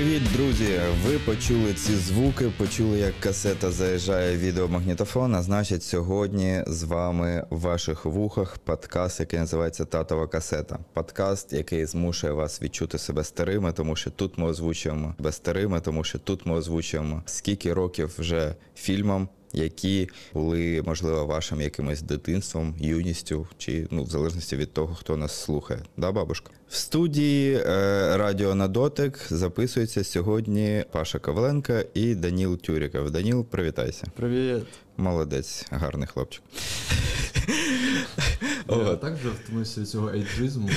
Привіт, друзі! Ви почули ці звуки, почули, як касета заїжджає відеомагнітофон. А значить, сьогодні з вами в ваших вухах подкаст, який називається Татова касета. Подкаст, який змушує вас відчути себе старими, тому що тут ми озвучуємо себе старими, тому що тут ми озвучуємо скільки років вже фільмам. Які були можливо вашим якимось дитинством, юністю, чи ну в залежності від того, хто нас слухає, да, бабушка? В студії е, Радіо на дотик записується сьогодні Паша Коваленко і Даніл Тюріков. Даніл, привітайся. Привіт. Молодець, гарний хлопчик. Я От. так втомився цього ейджизму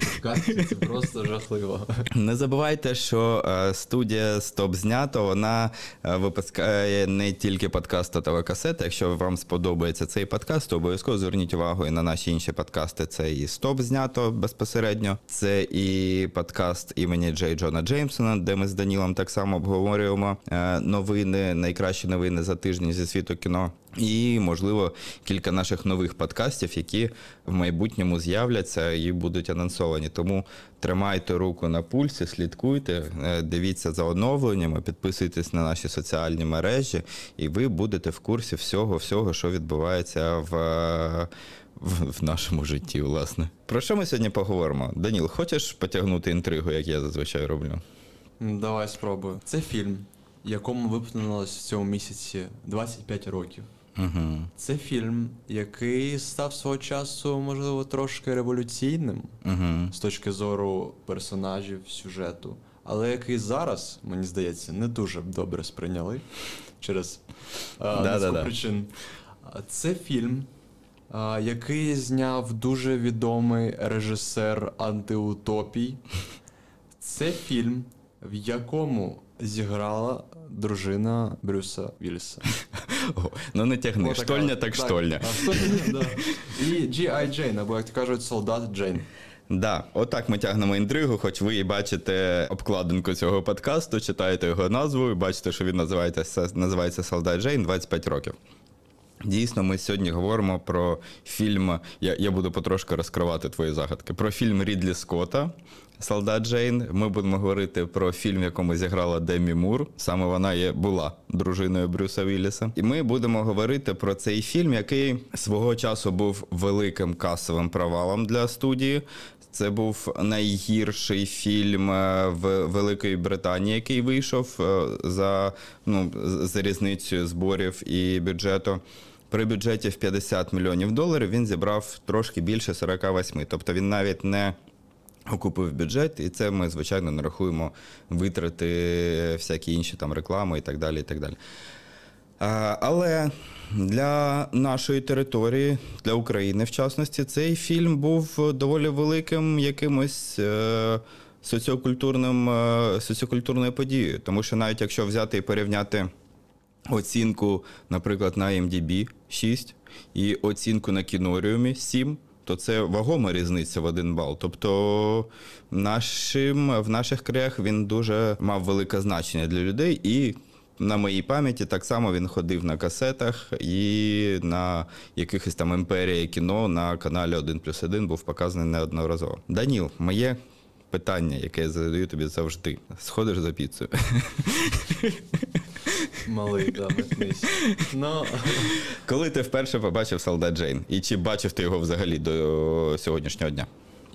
подкасті. Це просто жахливо. Не забувайте, що е, студія Стоп знято. Вона е, випускає не тільки подкаст «Татова касета. Якщо вам сподобається цей подкаст, то обов'язково зверніть увагу і на наші інші подкасти. Це і Стоп знято безпосередньо. Це і подкаст імені Джей Джона Джеймсона, де ми з Данілом так само обговорюємо е, новини, найкращі новини за тиждень зі світу кіно. І, можливо, кілька наших нових подкастів, які в майбутньому з'являться і будуть анонсовані. Тому тримайте руку на пульсі, слідкуйте, е, дивіться за оновленнями, підписуйтесь на наші соціальні мережі, і ви будете в курсі всього, всього, що відбувається в, е, в, в нашому житті, власне. Про що ми сьогодні поговоримо? Даніл, хочеш потягнути інтригу, як я зазвичай роблю? Давай спробую. Це фільм, якому виповнилось в цьому місяці 25 років. Угу. Це фільм, який став свого часу, можливо, трошки революційним Угу. з точки зору персонажів, сюжету, але який зараз, мені здається, не дуже добре сприйняли через причин. Це фільм, а, який зняв дуже відомий режисер антиутопій. Це фільм, в якому зіграла дружина Брюса Вілліса. Ну не тягни. Штольня так штольня. І G.I. Джейн, або як кажуть, солдат Джейн. Да, отак ми тягнемо інтригу, хоч ви і бачите обкладинку цього подкасту, читаєте його назву і бачите, що він називається, називається Солдат Джейн 25 років. Дійсно, ми сьогодні говоримо про фільм. Я, я буду потрошки розкривати твої загадки. Про фільм Рідлі Скотта Солдат Джейн. Ми будемо говорити про фільм, в якому зіграла Демі Мур. Саме вона є була дружиною Брюса Вілліса. І ми будемо говорити про цей фільм, який свого часу був великим касовим провалом для студії. Це був найгірший фільм е, в Великої Британії, який вийшов е, за, ну, за різницею зборів і бюджету. При бюджеті в 50 мільйонів доларів він зібрав трошки більше 48. Тобто він навіть не окупив бюджет, і це ми, звичайно, не рахуємо витрати, всякі інші там реклами і так далі. І так далі. Але для нашої території, для України, в частності, цей фільм був доволі великим якимось. е, Соціокультурним, е, соціокультурною подією, тому що навіть якщо взяти і порівняти оцінку, наприклад, на MDB 6 і оцінку на кіноріумі 7, то це вагома різниця в один бал. Тобто нашим, в наших краях він дуже мав велике значення для людей і. На моїй пам'яті так само він ходив на касетах і на якихось там імперія кіно на каналі 1 плюс 1 був показаний неодноразово. Даніл, моє питання, яке я задаю тобі завжди: сходиш за піцею. Малий, да, метнись. Ну, Коли ти вперше побачив солдат Джейн? І чи бачив ти його взагалі до сьогоднішнього дня?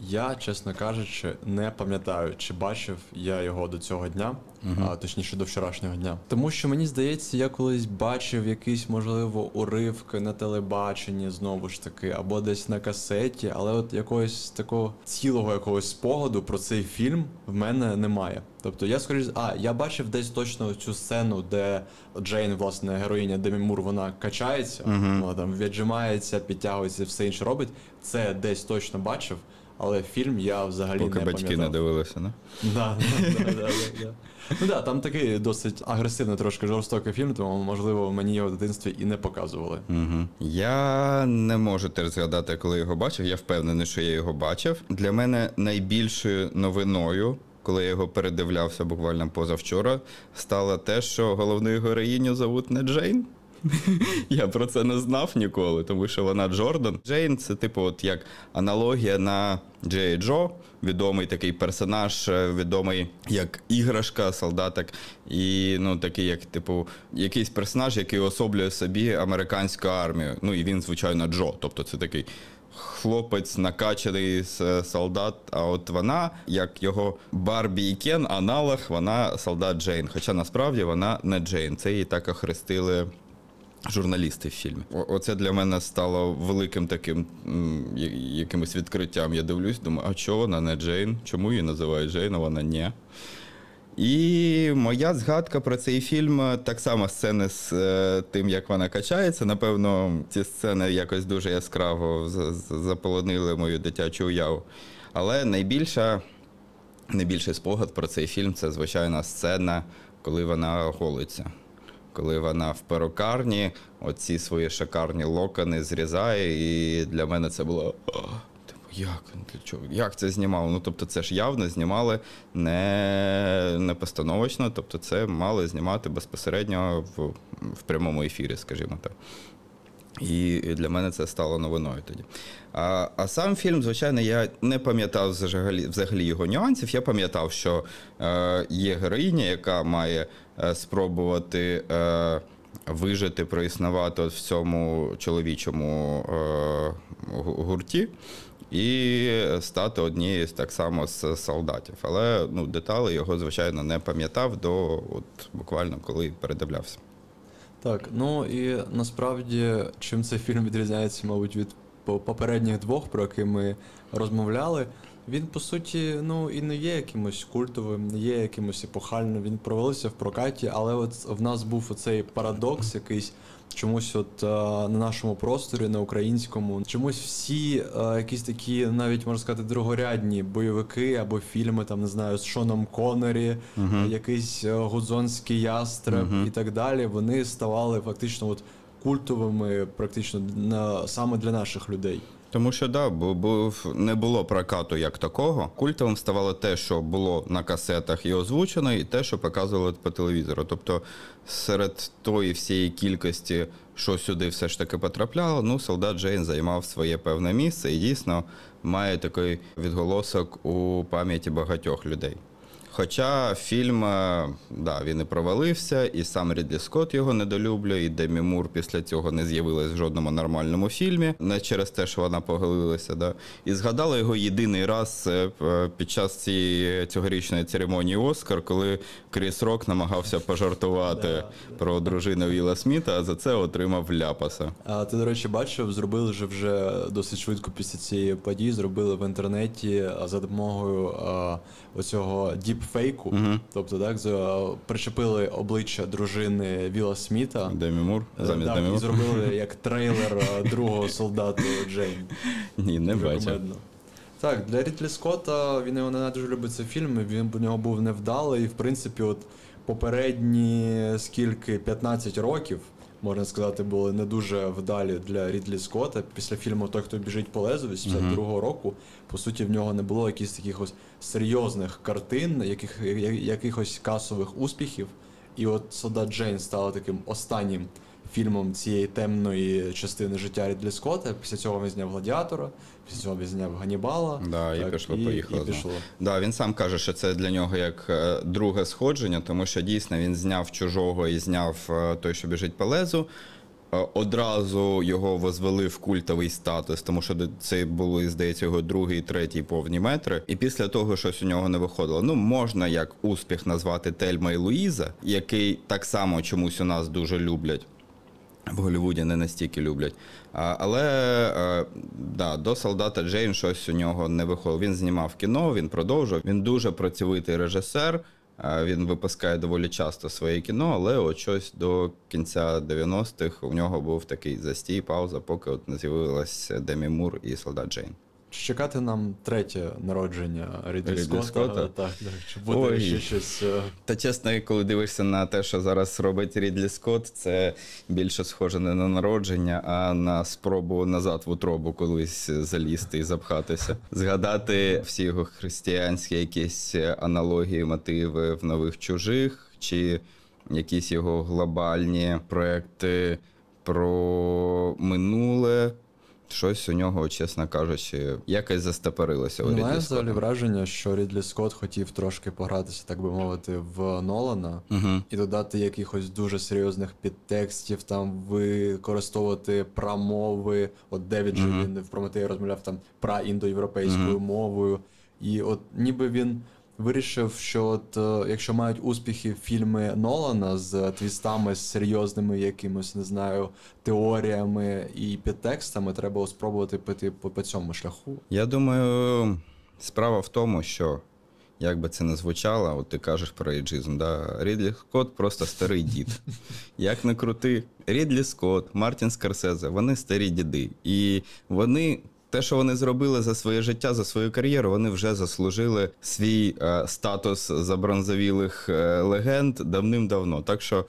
я, чесно кажучи, не пам'ятаю, чи бачив я його до цього дня, а точніше до вчорашнього дня. Тому що мені здається, я колись бачив якісь, можливо, уривки на телебаченні, знову ж таки, або десь на касеті, але от якогось такого цілого якогось спогаду про цей фільм в мене немає. Тобто я скоріш, а я бачив десь точно цю сцену, де Джейн, власне, героїня Демі Мур, вона качається, вона там віджимається, підтягується, все інше робить. Це десь точно бачив, але фільм я взагалі Поки не батьки не дивилися, не? Да, да, да, да, да. Ну да, там такий досить агресивний, трошки жорстокий фільм, тому можливо мені його в дитинстві і не показували. Угу. Я не можу теж згадати, коли його бачив. Я впевнений, що я його бачив. Для мене найбільшою новиною, коли я його передивлявся буквально позавчора, стало те, що головну героїню зовут не Джейн. Я про це не знав ніколи, тому що вона Джордан. Джейн це, типу, от як аналогія на Джей Джо, відомий такий персонаж, е, відомий як іграшка, солдатик, і ну такий, як, типу, якийсь персонаж, який особлює собі американську армію. Ну і він, звичайно, Джо. Тобто це такий. Хлопець накачаний солдат, а от вона, як його Барбі і Кен, аналог, вона солдат Джейн. Хоча насправді вона не Джейн. Це її так охрестили журналісти в фільмі. Оце для мене стало великим таким якимось відкриттям. Я дивлюсь, думаю, а чого вона не Джейн? Чому її називають Джейн, а вона ні? І моя згадка про цей фільм е, так само сцени з е, тим, як вона качається. Напевно, ці сцени якось дуже яскраво заполонили мою дитячу уяву. Але найбільша, найбільший спогад про цей фільм це звичайна сцена, коли вона голиться. Коли вона в перукарні, оці свої шикарні локони зрізає, і для мене це було. «О, Типу, як? Для чого? Як це знімали? Ну, тобто, це ж явно знімали не, не постановочно, тобто це мали знімати безпосередньо в, в прямому ефірі, скажімо так. І для мене це стало новиною тоді. А, а сам фільм, звичайно, я не пам'ятав взагалі, взагалі його нюансів. Я пам'ятав, що е, є героїня, яка має е, спробувати е, вижити, проіснувати в цьому чоловічому е, гу- гурті. І стати однією так само з солдатів. Але ну, деталі його, звичайно, не пам'ятав до от, буквально коли передивлявся. Так, ну і насправді чим цей фільм відрізняється, мабуть, від попередніх двох, про які ми розмовляли. Він, по суті, ну і не є якимось культовим, не є якимось епохальним. Він провалився в прокаті, але от в нас був оцей парадокс якийсь. Чомусь, от е, на нашому просторі, на українському, чомусь всі е, якісь такі, навіть можна сказати, другорядні бойовики або фільми, там не знаю, з Шоном Коннері, якийсь е, гудзонський ястреб і так далі. Вони ставали фактично от культовими, практично на саме для наших людей. Тому що да, бо, не було прокату як такого. Культовим ставало те, що було на касетах і озвучено, і те, що показували по телевізору. Тобто серед тої всієї кількості, що сюди все ж таки потрапляло, ну солдат Джейн займав своє певне місце і дійсно має такий відголосок у пам'яті багатьох людей. Хоча фільм, е, да, він і провалився, і сам Рідлі Скотт його недолюблює, і Демі Мур після цього не з'явилась в жодному нормальному фільмі, не через те, що вона поголилася. Да. І згадала його єдиний раз е, під час цієї цьогорічної церемонії Оскар, коли Кріс Рок намагався пожартувати про дружину Віла Сміта, а за це отримав ляпаса. А ти, до речі, бачив, зробили же вже досить швидко після цієї події, зробили в інтернеті за допомогою оцього діпфейку. Тобто, так, за, причепили обличчя дружини Віла Сміта. Демі Мур Е, замість так, Демі і зробили як трейлер другого солдату Джейн. Ні, не бачив. Так, для Рідлі Скотта він його не дуже любить цей фільм. Він у нього був невдалий. І, в принципі, от попередні скільки 15 років, можна сказати, були не дуже вдалі для Рідлі Скотта. Після фільму Той, хто біжить по лезу, 82-го року, по суті, в нього не було якихось таких ось серйозних картин, яких, якихось касових успіхів. І от Солдат Джейн стала таким останнім фільмом цієї темної частини життя Рідлі Скотта. Після цього він зняв Гладіатора, після цього він зняв Ганібала. Да, і пішло, і, поїхало. І пішло. Да, він сам каже, що це для нього як е, друге сходження, тому що дійсно він зняв чужого і зняв е, той, що біжить по лезу. Е, Одразу його возвели в культовий статус, тому що це були, здається, його другий третій повні метри. І після того щось у нього не виходило. Ну, можна як успіх назвати Тельма і Луїза, який так само чомусь у нас дуже люблять. В Голлівуді не настільки люблять. А, але е, да, до солдата Джейн щось у нього не виходило. Він знімав кіно, він продовжував. Він дуже працьовитий режисер. Він випускає доволі часто своє кіно, але от щось до кінця 90-х у нього був такий застій, пауза, поки от не з'явилась Демі Мур і солдат Джейн. Чекати нам третє народження Рідлі, Рідлі Скотта? Скотта? Так, так. Чи буде Ой. ще щось. е, Та чесно, коли дивишся на те, що зараз робить Рідлі Скотт, це більше схоже не на народження, а на спробу назад в утробу колись залізти і запхатися. Згадати всі його християнські якісь аналогії, мотиви в нових чужих, чи якісь його глобальні проекти про минуле. Щось у нього, чесно кажучи, якось застопорилося. у Рідлі взагалі враження, що Рідлі Скотт хотів трошки погратися, так би мовити, в Нолана Мгм. і додати якихось дуже серйозних підтекстів, там використовувати промови. От Девід же він в Прометеї розмовляв там праіндоєвропейською мовою. І от ніби він вирішив, що от е, якщо мають успіхи фільми Нолана з твістами, з серйозними якимось, не знаю, теоріями і підтекстами, треба спробувати піти по, по цьому шляху. Я думаю, справа в тому, що як би це не звучало, от ти кажеш про ейджизм, да? Рідлі Скотт просто старий дід. Як не крути, Рідлі Скотт, Мартін Скорсезе, вони старі діди. І вони. Те, що вони зробили за своє життя, за свою кар'єру, вони вже заслужили свій е, статус забронзовілих е, легенд давним-давно. Так що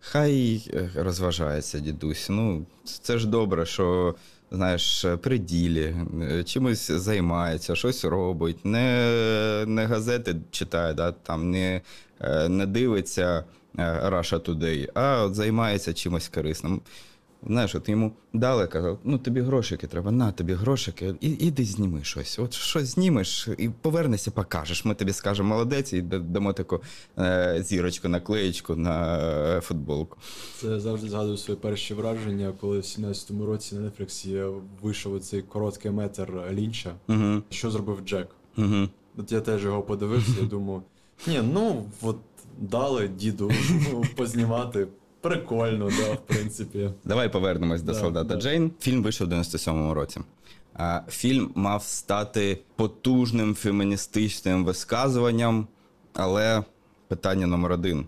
хай е, розважається дідусь. Ну, це ж добре, що знаєш, при ділі, е, чимось займається, щось робить, не, не газети читає, да, там, не, е, не дивиться Russia Today, а от займається чимось корисним. Знаєш, от йому дали, казав, ну тобі грошики треба, на тобі грошики, і, іди зніми щось. От щось знімеш і повернешся, покажеш. Ми тобі скажемо молодець і дамо таку е, зірочку, наклеєчку на е, футболку. Це я завжди згадую свої перші враження, коли в 17-му році на Нетфліксі вийшов цей короткий метр Лінча. Угу, Що зробив Джек? угу. От я теж його подивився і думаю, ні, ну от дали діду познімати. Прикольно, да, в принципі. Давай повернемось до Да, солдата да. Джейн. Фільм вийшов у 97-му році. Фільм мав стати потужним феміністичним висказуванням, але питання номер один: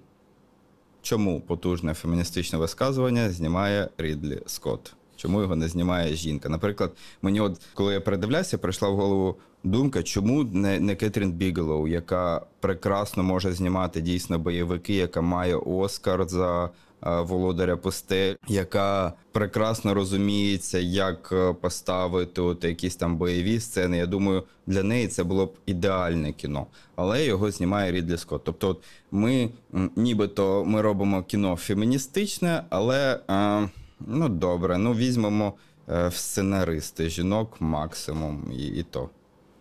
чому потужне феміністичне висказування знімає Рідлі Скотт? Чому його не знімає жінка? Наприклад, мені, от коли я передивлявся, прийшла в голову думка, чому не, не Кетрін Бігелоу, яка прекрасно може знімати дійсно бойовики, яка має Оскар за володаря пустель, яка прекрасно розуміється, як е, поставити от якісь там бойові сцени. Я думаю, для неї це було б ідеальне кіно, але його знімає Рідлі Скотт. Тобто, от ми нібито ми робимо кіно феміністичне, але е, ну добре, ну візьмемо е, в сценаристи жінок максимум і, і то.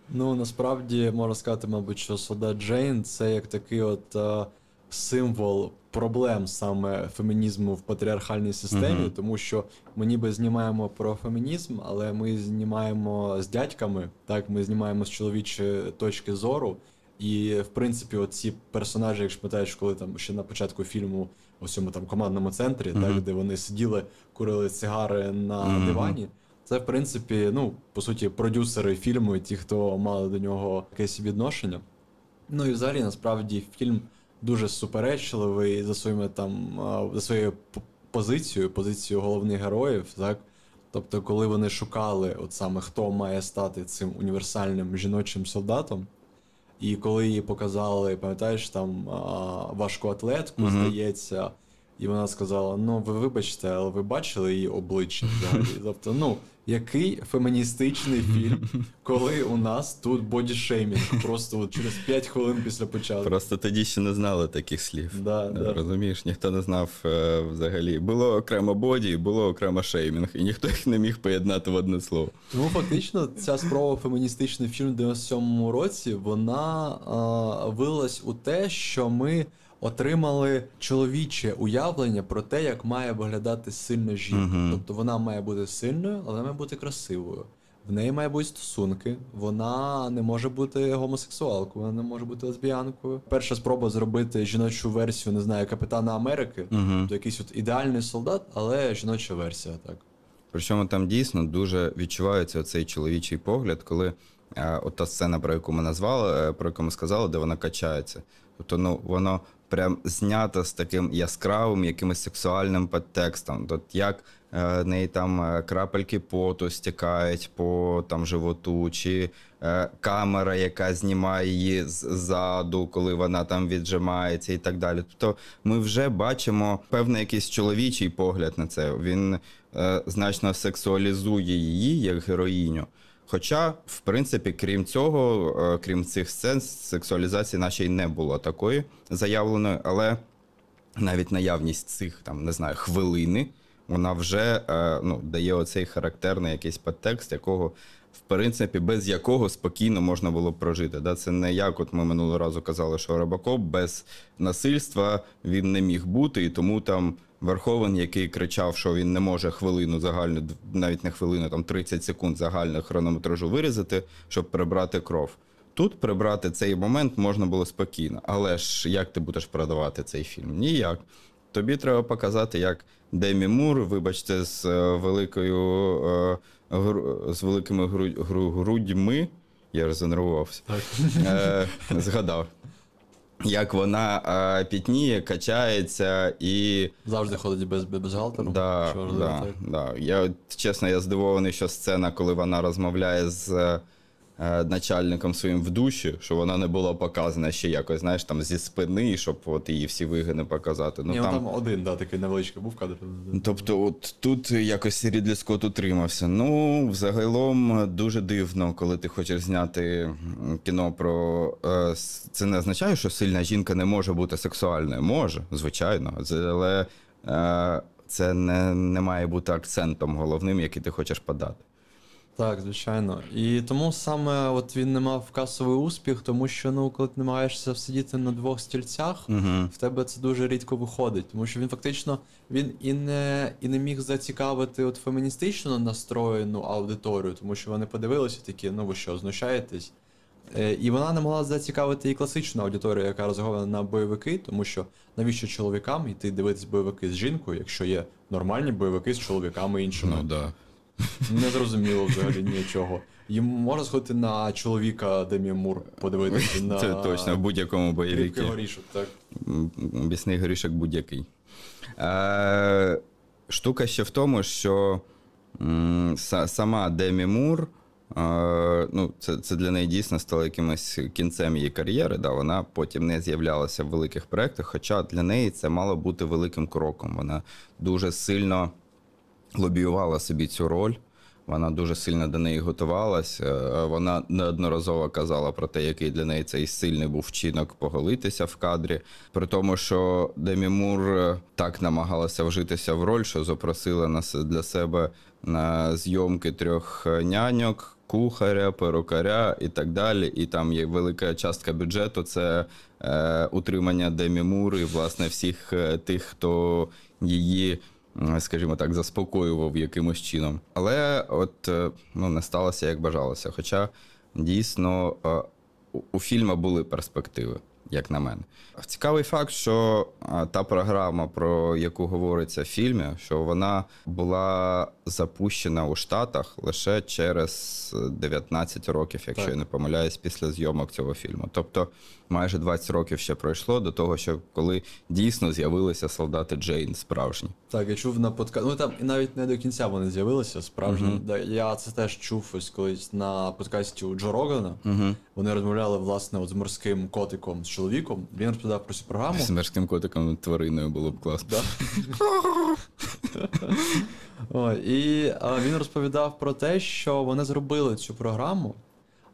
Ну, насправді можна сказати, мабуть, що Солдат Джейн це як такий от е, символ проблем саме фемінізму в патріархальній системі, Мгм. тому що ми ніби знімаємо про фемінізм, але ми знімаємо з дядьками, так, ми знімаємо з чоловічої точки зору. І, в принципі, оці персонажі, якщо пам'ятаєш, коли там ще на початку фільму, у цьому там командному центрі, Мгм. так, де вони сиділи, курили цигари на Мгм. дивані. Це, в принципі, ну, по суті, продюсери фільму, і ті, хто мали до нього якесь відношення. Ну і взагалі, насправді, фільм дуже суперечливий за своїми там за своєю позицією, позицією головних героїв, так. Тобто, коли вони шукали, от саме хто має стати цим універсальним жіночим солдатом, і коли її показали, пам'ятаєш, там важку атлетку, Мгм. здається, і вона сказала: Ну, ви вибачте, але ви бачили її обличчя взагалі. Тобто, ну, який феміністичний фільм, коли у нас тут бодішеймінг, просто от через 5 хвилин після початку. Просто тоді ще не знали таких слів. Да, да. Розумієш, ніхто не знав е, взагалі. Було окремо боді, було окремо шеймінг, і ніхто їх не міг поєднати в одне слово. Тому фактично ця спроба феміністичний фільм в 97-му році вона а, вилилась у те, що ми отримали чоловіче уявлення про те, як має виглядати сильна жінка. Мгм. Тобто вона має бути сильною, але вона має бути красивою. В неї має бути стосунки, вона не може бути гомосексуалкою, вона не може бути лесбіянкою. Перша спроба зробити жіночу версію, не знаю, Капітана Америки, Угу. тобто якийсь от ідеальний солдат, але жіноча версія, так. Причому там дійсно дуже відчувається оцей чоловічий погляд, коли е, от та сцена, про яку ми назвали, е, про яку ми сказали, де вона качається. Тобто, ну воно прям знято з таким яскравим, якимось сексуальним підтекстом. От як е, неї там е, крапельки поту стікають по там животу, чи е, камера, яка знімає її ззаду, коли вона там віджимається, і так далі. Тобто ми вже бачимо певний якийсь чоловічий погляд на це. Він е, значно сексуалізує її як героїню. Хоча, в принципі, крім цього, е, крім цих сцен, сексуалізації нашої не було такої заявленої, але навіть наявність цих там, не знаю, хвилини, вона вже е, ну, дає оцей характерний якийсь підтекст, якого, принципі, без якого спокійно можна було прожити. Да? Це не як от ми минулого разу казали, що Робокоп без насильства він не міг бути, і тому там. Верховен, який кричав, що він не може хвилину загальну, навіть не хвилину, там 30 секунд загального хронометражу вирізати, щоб прибрати кров. Тут прибрати цей момент можна було спокійно. Але ж як ти будеш продавати цей фільм? Ніяк. Тобі треба показати, як Демі Мур, вибачте, з е, великою е, з великими гру- гру- грудьми. Я ж занервувався. Е, згадав. Як вона е, пітніє, качається і. Завжди ходить без, без, галтеру. Да, да, да. Я чесно, я здивований, що сцена, коли вона розмовляє з начальником своїм в душі, що вона не була показана ще якось, знаєш, там зі спини, щоб от її всі вигини показати. Ну, Ні, там, там... там один, да, такий невеличкий був кадр. Тобто, от тут якось Рідлі Скотт утримався. Ну, взагалом дуже дивно, коли ти хочеш зняти кіно про. е, Це не означає, що сильна жінка не може бути сексуальною. Може, звичайно. Але е, це не, не має бути акцентом головним, який ти хочеш подати. Так, звичайно. І тому саме от він не мав касовий успіх, тому що ну, коли ти намагаєшся сидіти на двох стільцях, Угу. в тебе це дуже рідко виходить, тому що він фактично він і не, і не міг зацікавити от феміністично настроєну аудиторію, тому що вони подивилися такі, ну ви що, знущаєтесь? Е, І вона не могла зацікавити і класичну аудиторію, яка розрахована на бойовики, тому що навіщо чоловікам йти дивитись бойовики з жінкою, якщо є нормальні бойовики з чоловіками іншими? Ну да. Не зрозуміло взагалі нічого. Їм можна сходити на чоловіка Демі Мур, подивитися на Це точно в будь-якому бойовіки. горішок, так. Бісний горішок будь-який. Е, штука ще в тому, що м, са- сама Демі Мур, е, ну, це, це для неї дійсно стало якимось кінцем її кар'єри. Да? Вона потім не з'являлася в великих проєктах, хоча для неї це мало бути великим кроком. Вона дуже сильно лобіювала собі цю роль. Вона дуже сильно до неї готувалась. Е, Вона неодноразово казала про те, який для неї цей сильний був вчинок поголитися в кадрі. При тому, що Демі Мур е, так намагалася вжитися в роль, що запросила нас для себе на зйомки трьох е, няньок, кухаря, перукаря і так далі. І там є велика частка бюджету це е, утримання Демі Мур і власне всіх тих, хто її скажімо так, заспокоював якимось чином. Але от е, ну, не сталося, як бажалося. Хоча дійсно е, у- фільма були перспективи, як на мене. Цікавий факт, що е, та програма, про яку говориться в фільмі, що вона була запущена у Штатах лише через 19 років, якщо Так. я не помиляюсь, після зйомок цього фільму. Тобто майже 20 років ще пройшло до того, що коли дійсно з'явилися солдати Джейн справжні. Так, я чув на подкасті. Ну там і навіть не до кінця вони з'явилися, справжні. Да, я це теж чув ось колись на подкасті у Джо Рогана. Угу. Вони розмовляли власне от з морським котиком, з чоловіком. Він розповідав про цю програму. З морським котиком твариною було б класно. Да. О, і він розповідав про те, що вони зробили цю програму,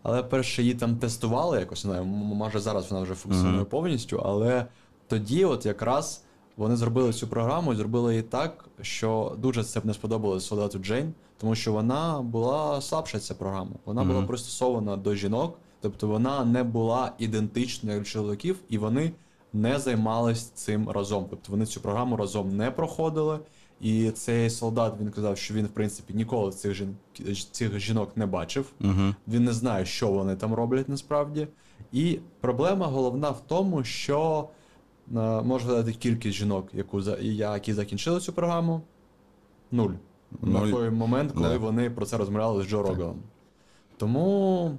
але перше її там тестували якось, не знаю, може зараз вона вже функціонує повністю, але тоді, от якраз вони зробили цю програму і зробили її так, що дуже це б не сподобалось солдату Джейн, тому що вона була слабша ця програма. Вона була пристосована до жінок, тобто вона не була ідентична як чоловіків, і вони не займались цим разом. Тобто вони цю програму разом не проходили. І цей солдат він казав, що він, в принципі, ніколи цих жін... цих жінок не бачив. Угу. Він не знає, що вони там роблять насправді. І проблема головна в тому, що е, можу сказати кількість жінок, яку які закінчили цю програму. Нуль. Нуль. На той момент, коли Да. вони про це розмовляли з Джо Роганом. Тому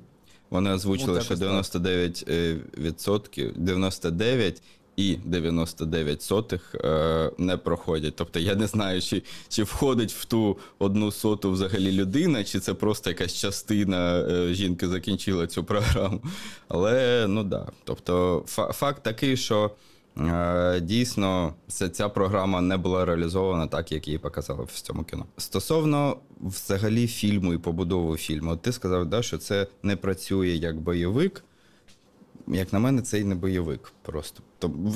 Вони озвучили, Ну, що якось 99 е, відсотків, 99 і 99 сотих е, не проходять. Тобто я не знаю, чи, чи входить в ту одну соту взагалі людина, чи це просто якась частина е, жінки закінчила цю програму. Але ну да. Тобто, фа- факт такий, що. Е, Дійсно, ця, програма не була реалізована так, як її показали в цьому кіно. Стосовно взагалі фільму і побудови фільму, ти сказав, да, що це не працює як бойовик. Як на мене, це і не бойовик просто.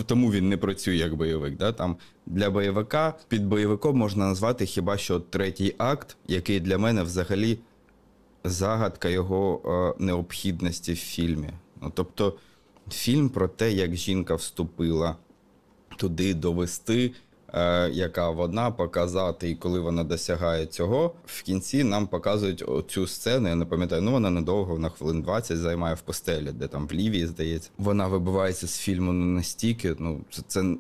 Тому він не працює як бойовик. Да? Там для бойовика під бойовиком можна назвати хіба що третій акт, який для мене взагалі загадка його е, необхідності в фільмі. Ну, тобто, фільм про те, як жінка вступила туди довести, яка вона, показати, і коли вона досягає цього, в кінці нам показують цю сцену. Я не пам'ятаю, ну вона недовго, вона хвилин 20 займає в постелі, де там в Лівії, здається. Вона вибивається з фільму настільки. Ну, це, це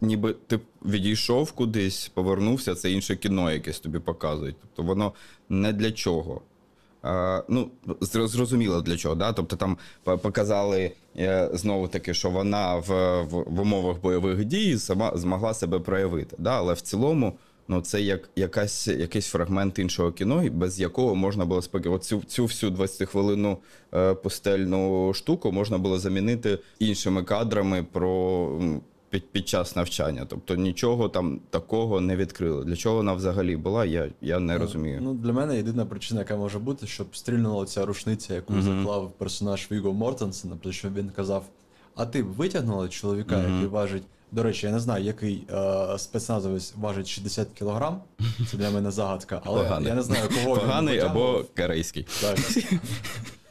ніби ти відійшов кудись, повернувся, це інше кіно якесь тобі показують. Тобто воно не для чого. Е, ну, зрозуміло для чого. Да? Тобто там показали е, знову таки, що вона в, в, умовах бойових дій сама змогла себе проявити. Да? Але в цілому ну, це як якась, якийсь фрагмент іншого кіно, без якого можна було спокійно. Цю, цю всю 20-хвилинну е, пустельну штуку можна було замінити іншими кадрами про. Під, під час навчання, тобто нічого там такого не відкрили. Для чого вона взагалі була, я, я не розумію. Ну, для мене єдина причина, яка може бути, щоб стрільнула ця рушниця, яку заклав персонаж Віго Мортенсена, тому що він казав: А ти б витягнула чоловіка, який важить. До речі, я не знаю, який е, спецназовець важить 60 кілограм. Це для мене загадка, але Поганий. я не знаю, кого він Поганий витягував. або корейський. Так.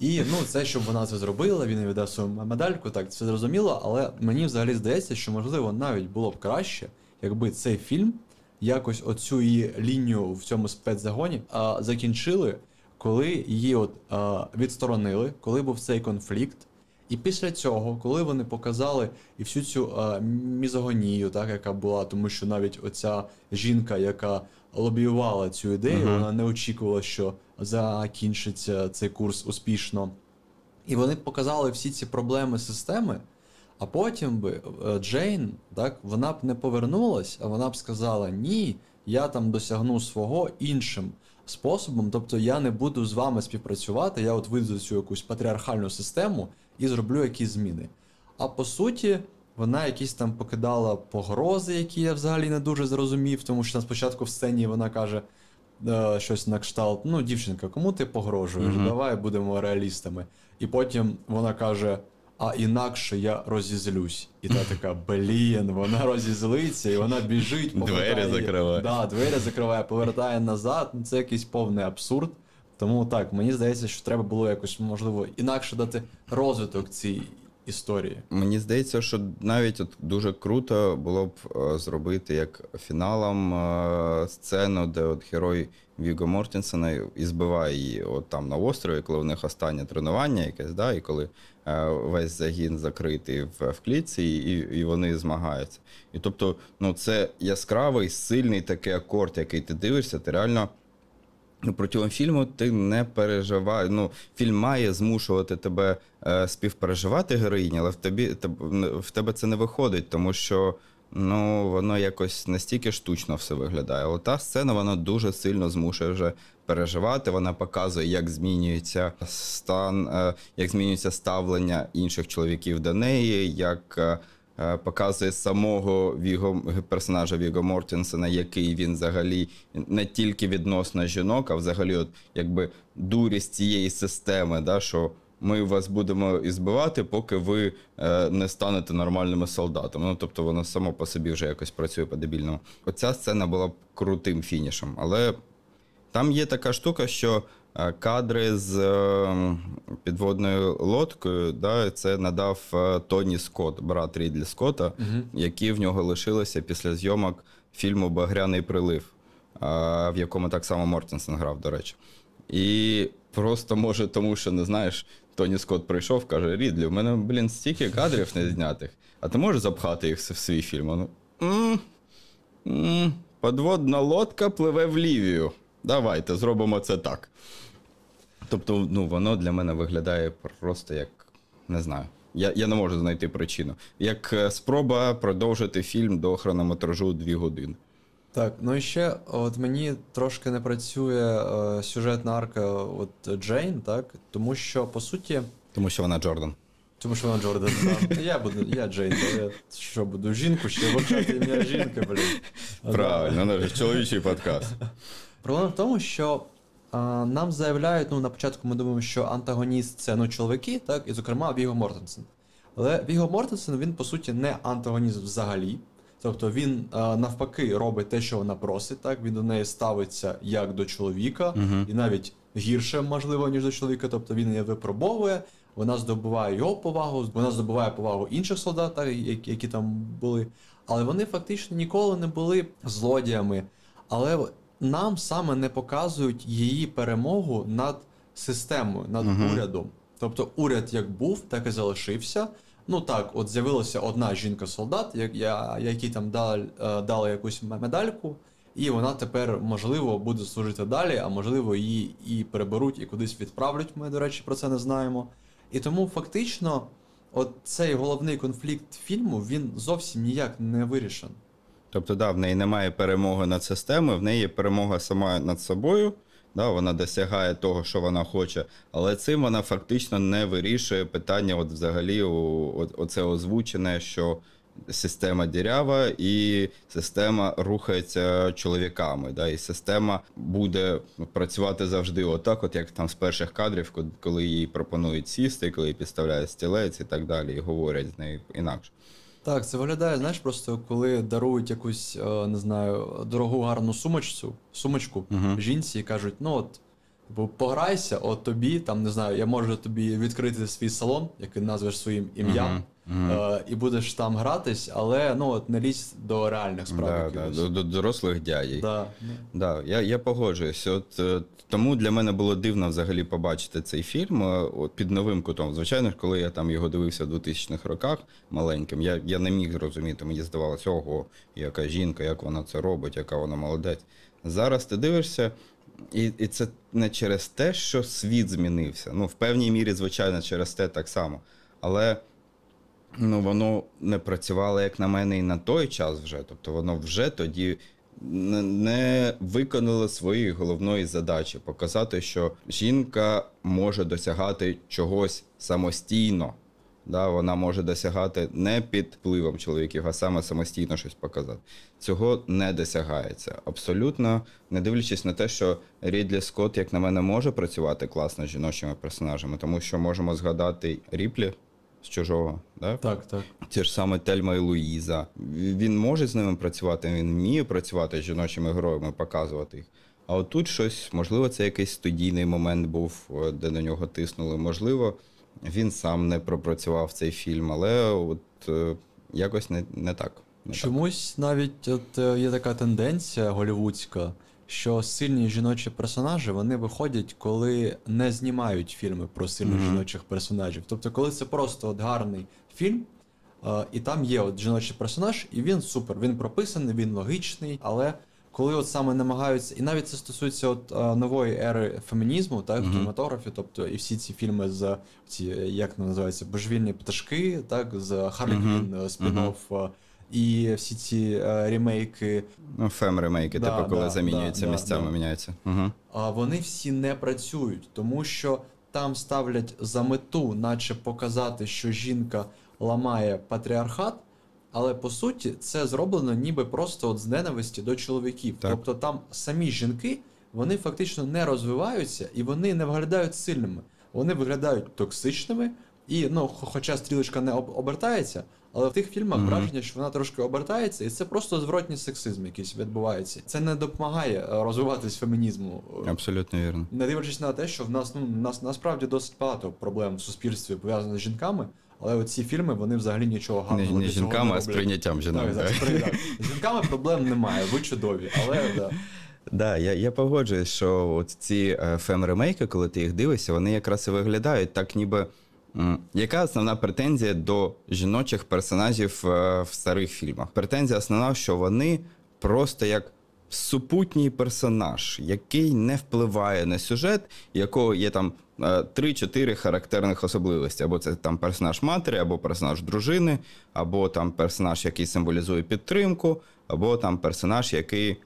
І ну, це, щоб вона це зробила, він віддав свою медальку, так, це зрозуміло, але мені взагалі здається, що можливо навіть було б краще, якби цей фільм якось оцю її лінію в цьому спецзагоні а, закінчили, коли її от а, відсторонили, коли був цей конфлікт. І після цього, коли вони показали і всю цю а, мізогонію, так, яка була, тому що навіть оця жінка, яка лобіювала цю ідею, вона не очікувала, що закінчиться цей курс успішно. І вони показали всі ці проблеми системи, а потім би е, Джейн, так, вона б не повернулась, а вона б сказала: Ні, я там досягну свого іншим способом, тобто я не буду з вами співпрацювати, я от вийду цю якусь патріархальну систему і зроблю якісь зміни. А по суті, вона якісь там покидала погрози, які я взагалі не дуже зрозумів, тому що на спочатку в сцені вона каже е, щось на кшталт: ну, дівчинка, кому ти погрожуєш? Давай будемо реалістами. І потім вона каже: а інакше я розізлюсь. І та така, блін, вона розізлиться, і вона біжить, Двері закриває. Да, двері закриває, повертає назад. Ну, Це якийсь повний абсурд. Тому так, мені здається, що треба було якось, можливо, інакше дати розвиток цій історії. Мені здається, що навіть от дуже круто було б е, зробити як фіналом е, сцену, де от герой Віго Мортенсена і збиває її от там на острові, коли в них останнє тренування якесь, да, і коли е, весь загін закритий в, в клітці, і, і вони змагаються. І тобто, ну це яскравий, сильний такий акорд, який ти дивишся, ти реально. Ну, протягом фільму ти не переживаєш. Ну, фільм має змушувати тебе е, співпереживати героїні, але в тобі в тебе це не виходить, тому що ну, воно якось настільки штучно все виглядає. Але та сцена вона дуже сильно змушує вже переживати. Вона показує, як змінюється стан, е, як змінюється ставлення інших чоловіків до неї, як. е, Показує самого Віго персонажа Віго Мортенсена, який він взагалі не тільки відносно жінок, а взагалі, от якби дурість цієї системи, да, що ми вас будемо ізбивати, поки ви е, не станете нормальними солдатами. Ну тобто воно само по собі вже якось працює по-дебільному. Оця сцена була б крутим фінішем, але там є така штука, що е, кадри з е, підводною лодкою, да, це надав е, Тоні Скотт, брат Рідлі Скотта, які в нього лишилися після зйомок фільму Багряний прилив, е, в якому так само Мортенсен грав, до речі. І просто може, тому що не знаєш, Тоні Скотт прийшов, каже: Рідлі, у мене, блін, стільки кадрів не знятих, а ти можеш запхати їх в свій фільм? Ну, «М, м, Подводна лодка пливе в Лівію. Давайте зробимо це так. Тобто, ну, воно для мене виглядає просто як не знаю. Я, я не можу знайти причину. Як е, спроба продовжити фільм до хронометражу 2 години. Так, ну і ще от мені трошки не працює е, сюжетна арка от Джейн, так? Тому що, по суті, Тому що вона Джордан. тому що вона Джордан. так. Я буду, я Джейн, я що буду жінку ще вивчати ім'я жінки, блін. Правильно, ну, ж чоловічий подкаст. Проблема в тому, що нам заявляють, ну на початку ми думаємо, що антагоніст це ну чоловіки, так, і зокрема Віго Мортенсен. Але Віго Мортенсен він по суті не антагоніст взагалі. Тобто він навпаки робить те, що вона просить, так він до неї ставиться як до чоловіка, і навіть гірше, можливо, ніж до чоловіка. Тобто він її випробовує, вона здобуває його повагу, вона здобуває повагу інших солдат, так, які, які там були. Але вони фактично ніколи не були злодіями. Але нам саме не показують її перемогу над системою, над урядом. Тобто уряд як був, так і залишився. Ну так, от з'явилася одна жінка-солдат, як я, якій там дали, е, дали якусь медальку, і вона тепер, можливо, буде служити далі, а можливо, її і переберуть, і кудись відправлять. Ми, до речі, про це не знаємо. І тому фактично, от цей головний конфлікт фільму він зовсім ніяк не вирішен. Тобто, да, в неї немає перемоги над системою, в неї є перемога сама над собою. Да, вона досягає того, що вона хоче, але цим вона фактично не вирішує питання, от взагалі, о- оце озвучене, що система дірява і система рухається чоловіками. Да, і система буде працювати завжди отак, от як там з перших кадрів, коли їй пропонують сісти, коли їй підставляють стілець і так далі, і говорять з нею інакше. Так, це виглядає, знаєш, просто коли дарують якусь, е, не знаю, дорогу гарну сумочцю, сумочку жінці і кажуть, ну от, типу, пограйся, от тобі, там, не знаю, я можу тобі відкрити свій салон, який назвеш своїм ім'ям, е, і будеш там гратись, але ну от не лізь до реальних справ. Да, да, якихось. до, до дорослих дядей. Да. Да, я, я погоджуюсь. От е, тому для мене було дивно взагалі побачити цей фільм е, от, під новим кутом. Звичайно, ж, коли я там його дивився в 2000-х роках маленьким, я, я не міг зрозуміти. Мені здавалося, ого, яка жінка, як вона це робить, яка вона молодець. Зараз ти дивишся, і, і це не через те, що світ змінився. Ну, в певній мірі, звичайно, через те так само. Але ну, воно не працювало, як на мене, і на той час вже. Тобто воно вже тоді не- виконало своєї головної задачі показати, що жінка може досягати чогось самостійно. Да, вона може досягати не під впливом чоловіків, а саме самостійно щось показати. Цього не досягається. Абсолютно, не дивлячись на те, що Рідлі Скотт, як на мене, може працювати класно з жіночими персонажами, тому що можемо згадати Ріплі з чужого. Да? Так, так. Ті ж саме Тельма і Луїза. Він може з ними працювати, він вміє працювати з жіночими героями, показувати їх. А от тут щось, можливо, це якийсь студійний момент був, е, де на нього тиснули. Можливо, він сам не пропрацював цей фільм, але от е, якось не, не так. Не так. Чомусь навіть от е, є така тенденція голівудська, що сильні жіночі персонажі вони виходять, коли не знімають фільми про сильних жіночих персонажів. Тобто, коли це просто от гарний фільм, е, і там є от жіночий персонаж, і він супер, він прописаний, він логічний, але. Коли от саме намагаються, і навіть це стосується от е, нової ери фемінізму, так, в кінематографі, тобто і всі ці фільми з ці, як вони називаються, божевільні пташки, так, з Харлі Квін, е, спін-офф, е, і всі ці е, ремейки, Ну, фем-ремейки, Да, типу, коли да, замінюються да, місцями, да. міняються. Угу. а вони всі не працюють, тому що там ставлять за мету, наче показати, що жінка ламає патріархат, але по суті це зроблено ніби просто от з ненависті до чоловіків. Так. Тобто там самі жінки вони фактично не розвиваються і вони не виглядають сильними. Вони виглядають токсичними, і ну, хоча стрілочка не обертається, але в тих фільмах враження, що вона трошки обертається, і це просто зворотній сексизм, якийсь відбувається. Це не допомагає е, розвиватись фемінізму. Абсолютно вірно. Не дивлячись на те, що в нас ну нас насправді досить багато проблем в суспільстві пов'язаних з жінками, але оці фільми вони взагалі нічого Не, гарного не цього жінками, не а з прийняттям жінок. Так, так, з прийняттям. З жінками проблем немає, ви чудові, але да. Да, я, я погоджуюсь, що от ці е, фем-ремейки, коли ти їх дивишся, вони якраз і виглядають так, ніби. Яка основна претензія до жіночих персонажів е, в старих фільмах? Претензія основна, що вони просто як супутній персонаж, який не впливає на сюжет, якого є там е, 3-4 характерних особливості. Або це там персонаж матері, або персонаж дружини, або там персонаж, який символізує підтримку, або там персонаж, який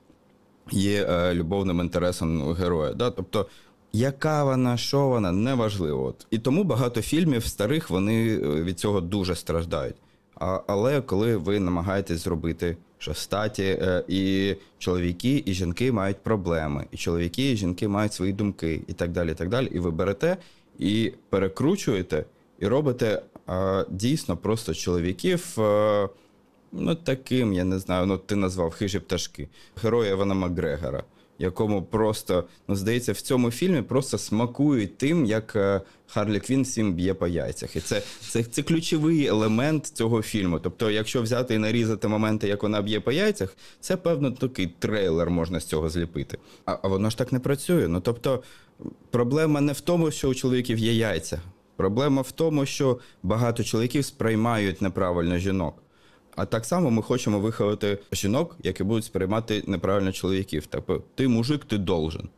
є е, любовним інтересом героя. Тобто, яка вона, що вона, неважливо. І тому багато фільмів старих вони е, від цього дуже страждають. А, але коли ви намагаєтесь зробити що статі е, і чоловіки, і жінки мають проблеми, і чоловіки, і жінки мають свої думки, і так далі. І так далі. І ви берете і перекручуєте, і робите е, дійсно просто чоловіків. Е, Ну, таким, я не знаю, ну ти назвав хижі пташки. Героя Евана Макгрегора, якому просто, ну, здається, в цьому фільмі просто смакують тим, як е, Харлі Квін всім б'є по яйцях. І це, це, це ключовий елемент цього фільму. Тобто, якщо взяти і нарізати моменти, як вона б'є по яйцях, це певно такий трейлер можна з цього зліпити. А, а воно ж так не працює. Ну тобто, проблема не в тому, що у чоловіків є яйця. Проблема в тому, що багато чоловіків сприймають неправильно жінок. А так само ми хочемо виховати жінок, які будуть сприймати неправильно чоловіків. Тобто, ти мужик, ти должен.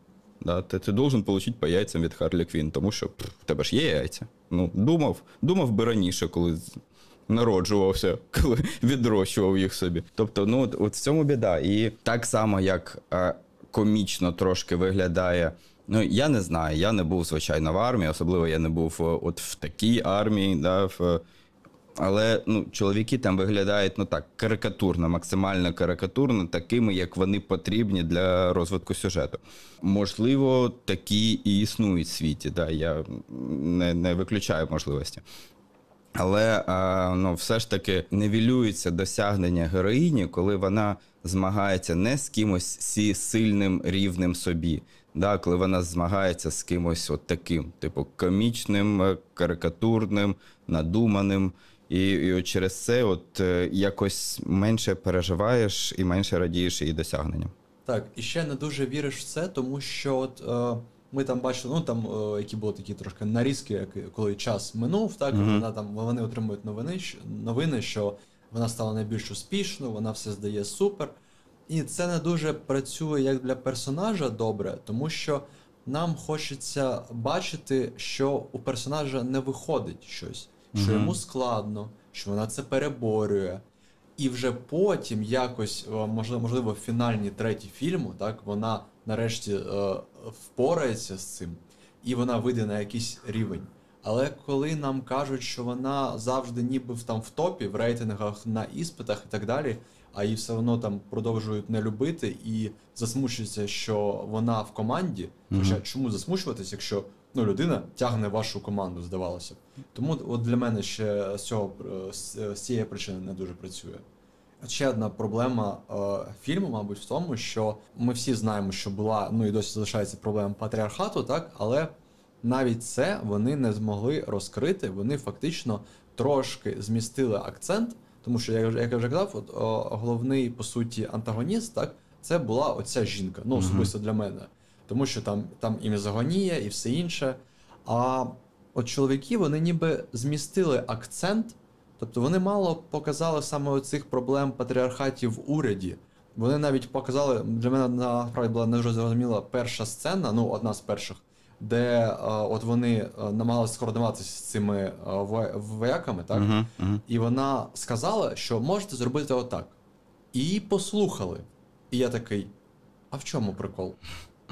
Да? Ти, ти должен отримати по яйцям від Харлі Квін, тому що в тебе ж є яйця. Ну, думав, думав би раніше, коли народжувався, коли відрощував їх собі. Тобто, ну от, от в цьому біда. І так само, як е, комічно трошки виглядає. Ну, я не знаю, я не був, звичайно, в армії, особливо я не був от в такій армії, да, в, але ну, чоловіки там виглядають ну так карикатурно, максимально карикатурно, такими, як вони потрібні для розвитку сюжету. Можливо, такі і існують в світі. Да, я не, не виключаю можливості. Але а, ну, все ж таки невілюється досягнення героїні, коли вона змагається не з кимось сі сильним рівним собі, да, коли вона змагається з кимось от таким, типу комічним, е, карикатурним, надуманим. І, і от через це от е, якось менше переживаєш і менше радієш її досягненням. Так, і ще не дуже віриш в це, тому що от е, ми там бачили, ну там е, які були такі трошки нарізки, як, коли час минув, так Мгм. вона там вони отримують новини, новини, що вона стала найбільш успішною, вона все здає супер. І це не дуже працює як для персонажа добре, тому що нам хочеться бачити, що у персонажа не виходить щось, що Мгм. йому складно, що вона це переборює. І вже потім якось, е, можливо, можливо, в фінальній третій фільму, так, вона нарешті е, впорається з цим, і вона вийде на якийсь рівень. Але коли нам кажуть, що вона завжди ніби там в топі, в рейтингах на іспитах і так далі, а її все одно там продовжують не любити і засмучуються, що вона в команді. Хоча чому засмучуватись, якщо ну, людина тягне вашу команду, здавалося б. Тому от для мене ще з цього е, з з цієї причини не дуже працює. Ще одна проблема е, фільму, мабуть, в тому, що ми всі знаємо, що була, ну і досі залишається проблема патріархату, так, але навіть це вони не змогли розкрити. Вони фактично трошки змістили акцент, тому що, як, як я вже казав, от, о, головний по суті антагоніст, так, це була оця жінка, ну особисто для мене. Тому що там, там і мізогонія, і все інше. А от чоловіки вони ніби змістили акцент, тобто вони мало показали саме оцих проблем патріархатів в уряді. Вони навіть показали, для мене насправді була не зрозуміла перша сцена, ну одна з перших, де е, от вони е, намагалися скоординуватися з цими е, вояками, так? Угу, угу. І вона сказала, що можете зробити отак. І її послухали. І я такий: а в чому прикол?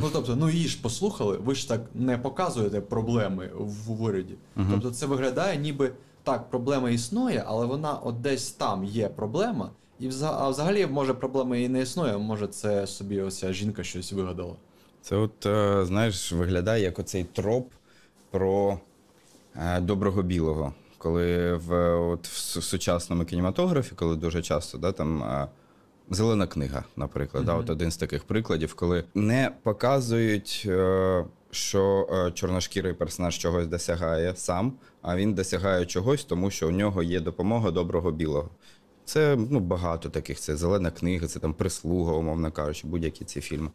Ну тобто, ну її ж послухали, ви ж так не показуєте проблеми в уряді. Мгм. Тобто це виглядає, ніби так, проблема існує, але вона от десь там є проблема. І а взагалі, може, проблема і не існує, може, це собі оця жінка щось вигадала. Це от, е, знаєш, виглядає як оцей троп про е, доброго білого. Коли в, от, в сучасному кінематографі, коли дуже часто да, там. Зелена книга, наприклад, да, от один з таких прикладів, коли не показують, е, що е, чорношкірий персонаж чогось досягає сам, а він досягає чогось, тому що у нього є допомога доброго білого. Це ну, багато таких. Це зелена книга, це там прислуга, умовно кажучи, будь-які ці фільми.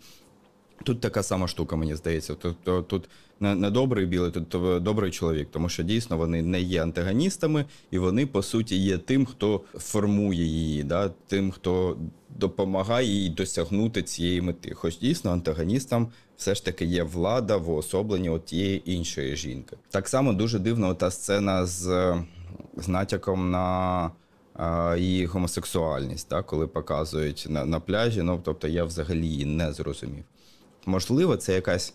Тут така сама штука, мені здається. Тут, тут, не, добрий білий, тут е, добрий чоловік, тому що дійсно вони не є антагоністами, і вони, по суті, є тим, хто формує її, да? тим, хто допомагає їй досягнути цієї мети. Хоч дійсно антагоністам все ж таки є влада в уособленні тієї іншої жінки. Так само дуже дивна та сцена з, е, з натяком на а, її гомосексуальність, да? коли показують на, на пляжі. Ну, тобто я взагалі її не зрозумів. Можливо, це якась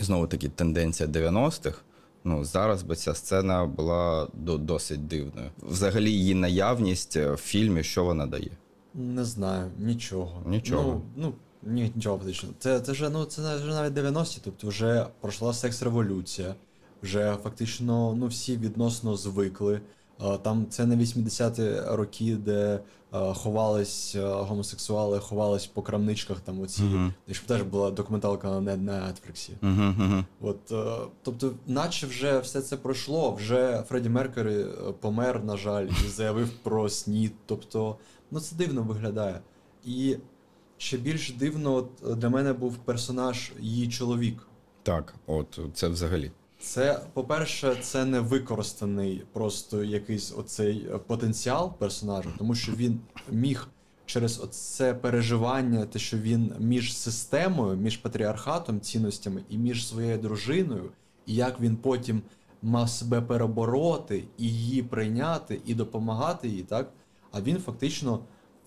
знову таки тенденція 90-х. Ну, зараз би ця сцена була досить дивною. Взагалі, її наявність е, в фільмі, що вона дає? Не знаю, нічого. Нічого. Ну, ну ні, нічого фактично. Це, це вже, ну, це вже навіть 90-ті, тобто вже пройшла секс-революція, вже фактично ну, всі відносно звикли. А, Там це не 80-ті роки, де а, ховались гомосексуали, ховались по крамничках, там оці. І щоб теж була документалка на, Netflix. Угу, угу. От, е, тобто, наче вже все це пройшло, вже Фредді Меркері е, помер, на жаль, і заявив про снід. Тобто, ну це дивно виглядає. І ще більш дивно е, для мене був персонаж її чоловік. Так, от це взагалі. Це, по-перше, це не використаний просто якийсь оцей е, потенціал персонажа, тому що він міг через оце переживання, те, що він між системою, між патріархатом, цінностями і між своєю дружиною, і як він потім мав себе перебороти і її прийняти, і допомагати їй, так? А він фактично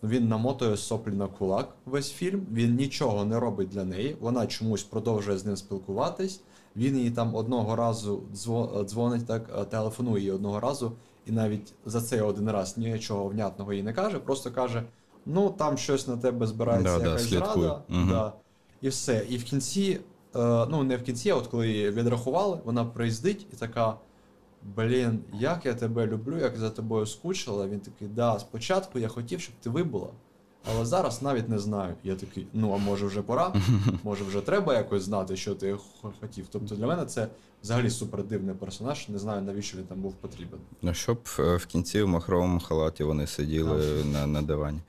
він намотує соплі на кулак весь фільм, він нічого не робить для неї, вона чомусь продовжує з ним спілкуватись. Він їй там одного разу дзвонить, так е, телефонує їй одного разу, і навіть за цей один раз нічого внятного їй не каже, просто каже: ну там щось на тебе збирається Да, да, якась слідкує. зрада, Мгм. да, і все. І в кінці, е, ну не в кінці, а от коли її відрахували, вона приїздить і така. Блін, як я тебе люблю, як за тобою скучила. Він такий, да, спочатку я хотів, щоб ти вибула, але зараз навіть не знаю. Я такий, ну а може вже пора? Може вже треба якось знати, що ти хотів. Тобто для мене це взагалі супер дивний персонаж. Не знаю, навіщо він там був потрібен. Ну, щоб е, в кінці в махровому халаті вони сиділи на, на дивані.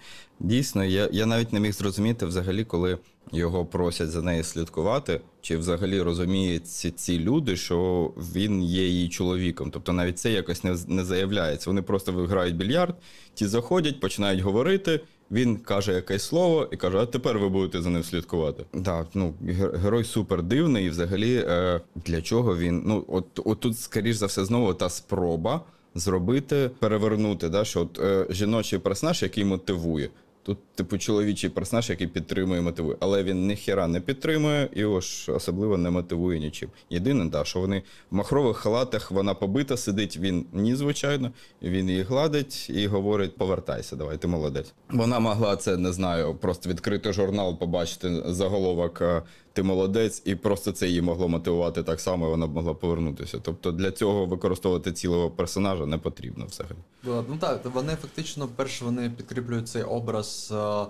Дійсно, я, я навіть не міг зрозуміти взагалі, коли його просять за нею слідкувати, чи взагалі розуміють ці, ці люди, що він є її чоловіком. Тобто навіть це якось не, не заявляється. Вони просто виграють більярд, ті заходять, починають говорити. Він каже якесь слово і каже: а тепер ви будете за ним слідкувати. Да, ну, герой супер дивний, і взагалі е, для чого він. Ну, от, от тут, скоріш за все, знову та спроба зробити, перевернути, да, що от, е, жіночий персонаж, який мотивує. Тут, типу, чоловічий персонаж, який підтримує мотивує. Але він ніхіра не підтримує і ось особливо не мотивує нічим. Єдине, да, що вони в махрових халатах вона побита, сидить він ні, звичайно. Він її гладить і говорить: повертайся, давай, ти молодець. Вона могла це, не знаю, просто відкрити журнал, побачити заголовок е, Ти молодець, і просто це її могло мотивувати так само, і вона б могла повернутися. Тобто для цього використовувати цілого персонажа не потрібно взагалі. Ну так, вони фактично, перше, вони підкріплюють цей образ е,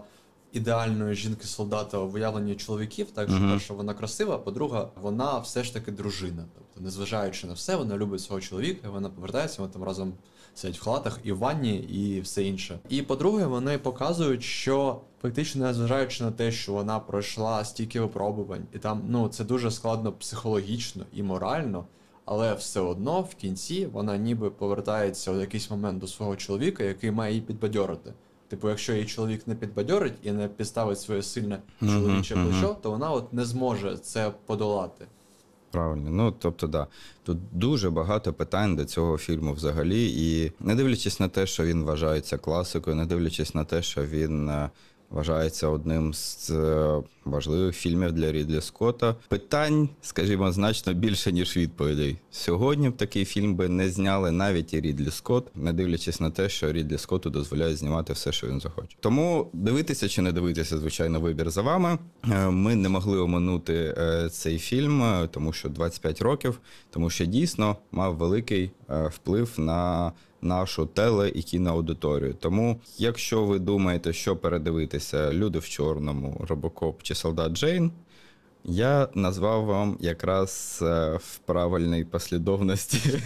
ідеальної жінки-солдата в уявленні чоловіків, так що Мгм. перше, вона красива, по-друге, вона все ж таки дружина. Тобто, незважаючи на все, вона любить свого чоловіка, вона повертається, вони там разом сидять в халатах і в ванні, і все інше. І по-друге, вони показують, що фактично, незважаючи на те, що вона пройшла стільки випробувань, і там ну це дуже складно психологічно і морально. Але все одно в кінці вона ніби повертається в якийсь момент до свого чоловіка, який має її підбадьорити. Типу, якщо її чоловік не підбадьорить і не підставить своє сильне чоловіче мгм. плечо, то вона от не зможе це подолати. Правильно, ну тобто, да. Тут дуже багато питань до цього фільму взагалі. І не дивлячись на те, що він вважається класикою, не дивлячись на те, що він е, вважається одним з е, важливих фільмів для Рідлі Скотта, питань, скажімо, значно більше, ніж відповідей. Сьогодні б такий фільм би не зняли навіть і Рідлі Скотт, не дивлячись на те, що Рідлі Скотту дозволяє знімати все, що він захоче. Тому дивитися чи не дивитися, звичайно, вибір за вами. Е, Ми не могли оминути е, цей фільм, тому що 25 років, тому що дійсно мав великий вплив на нашу теле і кіноаудиторію. Тому, якщо ви думаєте, що передивитися люди в чорному, Робокоп чи Солдат Джейн. Я назвав вам якраз е, в правильній послідовності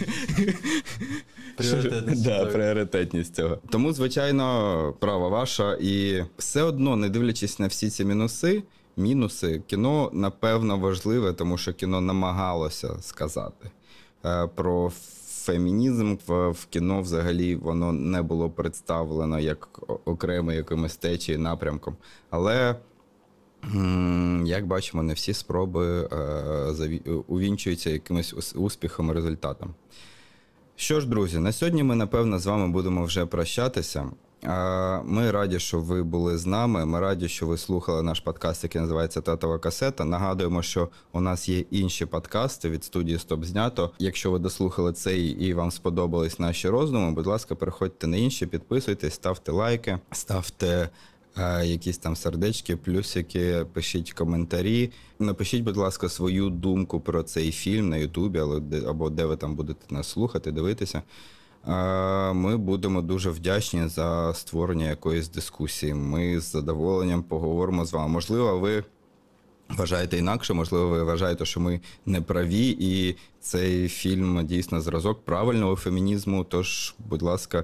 Пріоритетність да, пріоритетність цього. Тому, звичайно, право ваша. І все одно, не дивлячись на всі ці мінуси, мінуси, кіно напевно важливе, тому що кіно намагалося сказати е, про фемінізм в, в кіно взагалі воно не було представлено як окремий якимось течією напрямком. Але Як бачимо, не всі спроби е, увінчуються якимось успіхом і результатом. Що ж, друзі, на сьогодні ми, напевно, з вами будемо вже прощатися. Ми раді, що ви були з нами. Ми раді, що ви слухали наш подкаст, який називається Татова касета. Нагадуємо, що у нас є інші подкасти від студії Стоп знято. Якщо ви дослухали цей і вам сподобались наші роздуми, будь ласка, переходьте на інші, підписуйтесь, ставте лайки, ставте. е, Якісь там сердечки, плюсики, пишіть коментарі. Напишіть, будь ласка, свою думку про цей фільм на Ютубі або де ви там будете нас слухати, дивитися. Ми будемо дуже вдячні за створення якоїсь дискусії. Ми з задоволенням поговоримо з вами. Можливо, ви вважаєте інакше, можливо, ви вважаєте, що ми не праві, і цей фільм дійсно зразок правильного фемінізму. Тож, будь ласка,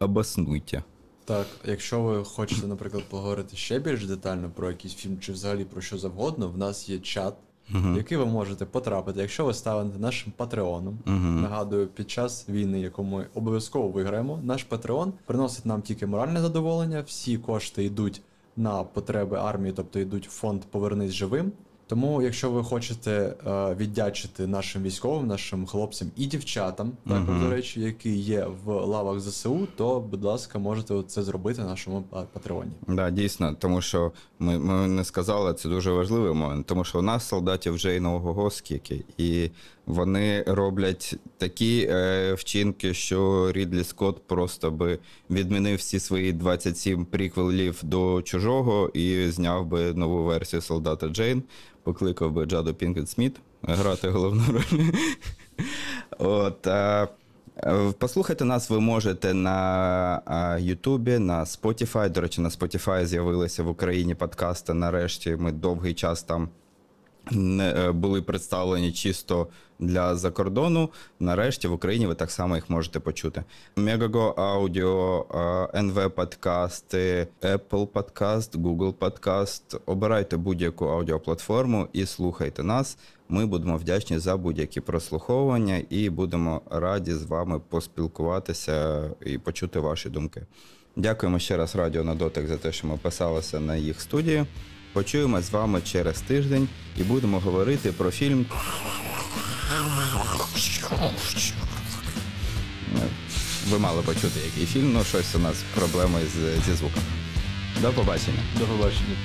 обоснуйте. Так, якщо ви хочете, наприклад, поговорити ще більш детально про якийсь фільм чи взагалі про що завгодно, в нас є чат, в який ви можете потрапити, якщо ви станете нашим патреоном. Нагадую, під час війни, яку ми обов'язково виграємо, наш патреон приносить нам тільки моральне задоволення. Всі кошти йдуть на потреби армії, тобто йдуть в фонд Повернись живим. Тому, якщо ви хочете е, віддячити нашим військовим, нашим хлопцям і дівчатам, також, до речі, які є в лавах ЗСУ, то, будь ласка, можете це зробити на нашому па- патреоні. Да, дійсно, тому що ми, ми не сказали, це дуже важливий момент, тому що у нас солдатів вже і ого скільки, і вони роблять такі е, вчинки, що Рідлі Скотт просто би відмінив всі свої 27 приквелів до чужого і зняв би нову версію солдата Джейн, покликав би Джаду Пінкет Сміт грати головну роль. От, а, е, Послухати нас ви можете на Ютубі, на Spotify. До речі, на Spotify з'явилися в Україні подкасти. Нарешті ми довгий час там були представлені чисто для закордону. Нарешті в Україні ви так само їх можете почути. Megago е, NV подкасти, Apple Podcast, Google Podcast. Обирайте будь-яку аудіоплатформу і слухайте нас. Ми будемо вдячні за будь-які прослуховування і будемо раді з вами поспілкуватися і почути ваші думки. Дякуємо ще раз Радіо на дотик за те, що ми писалися на їх студію. Почуємо з вами через тиждень і будемо говорити про фільм. Ви мали почути, який фільм, ну щось у нас проблеми з, зі звуком. До побачення. До побачення.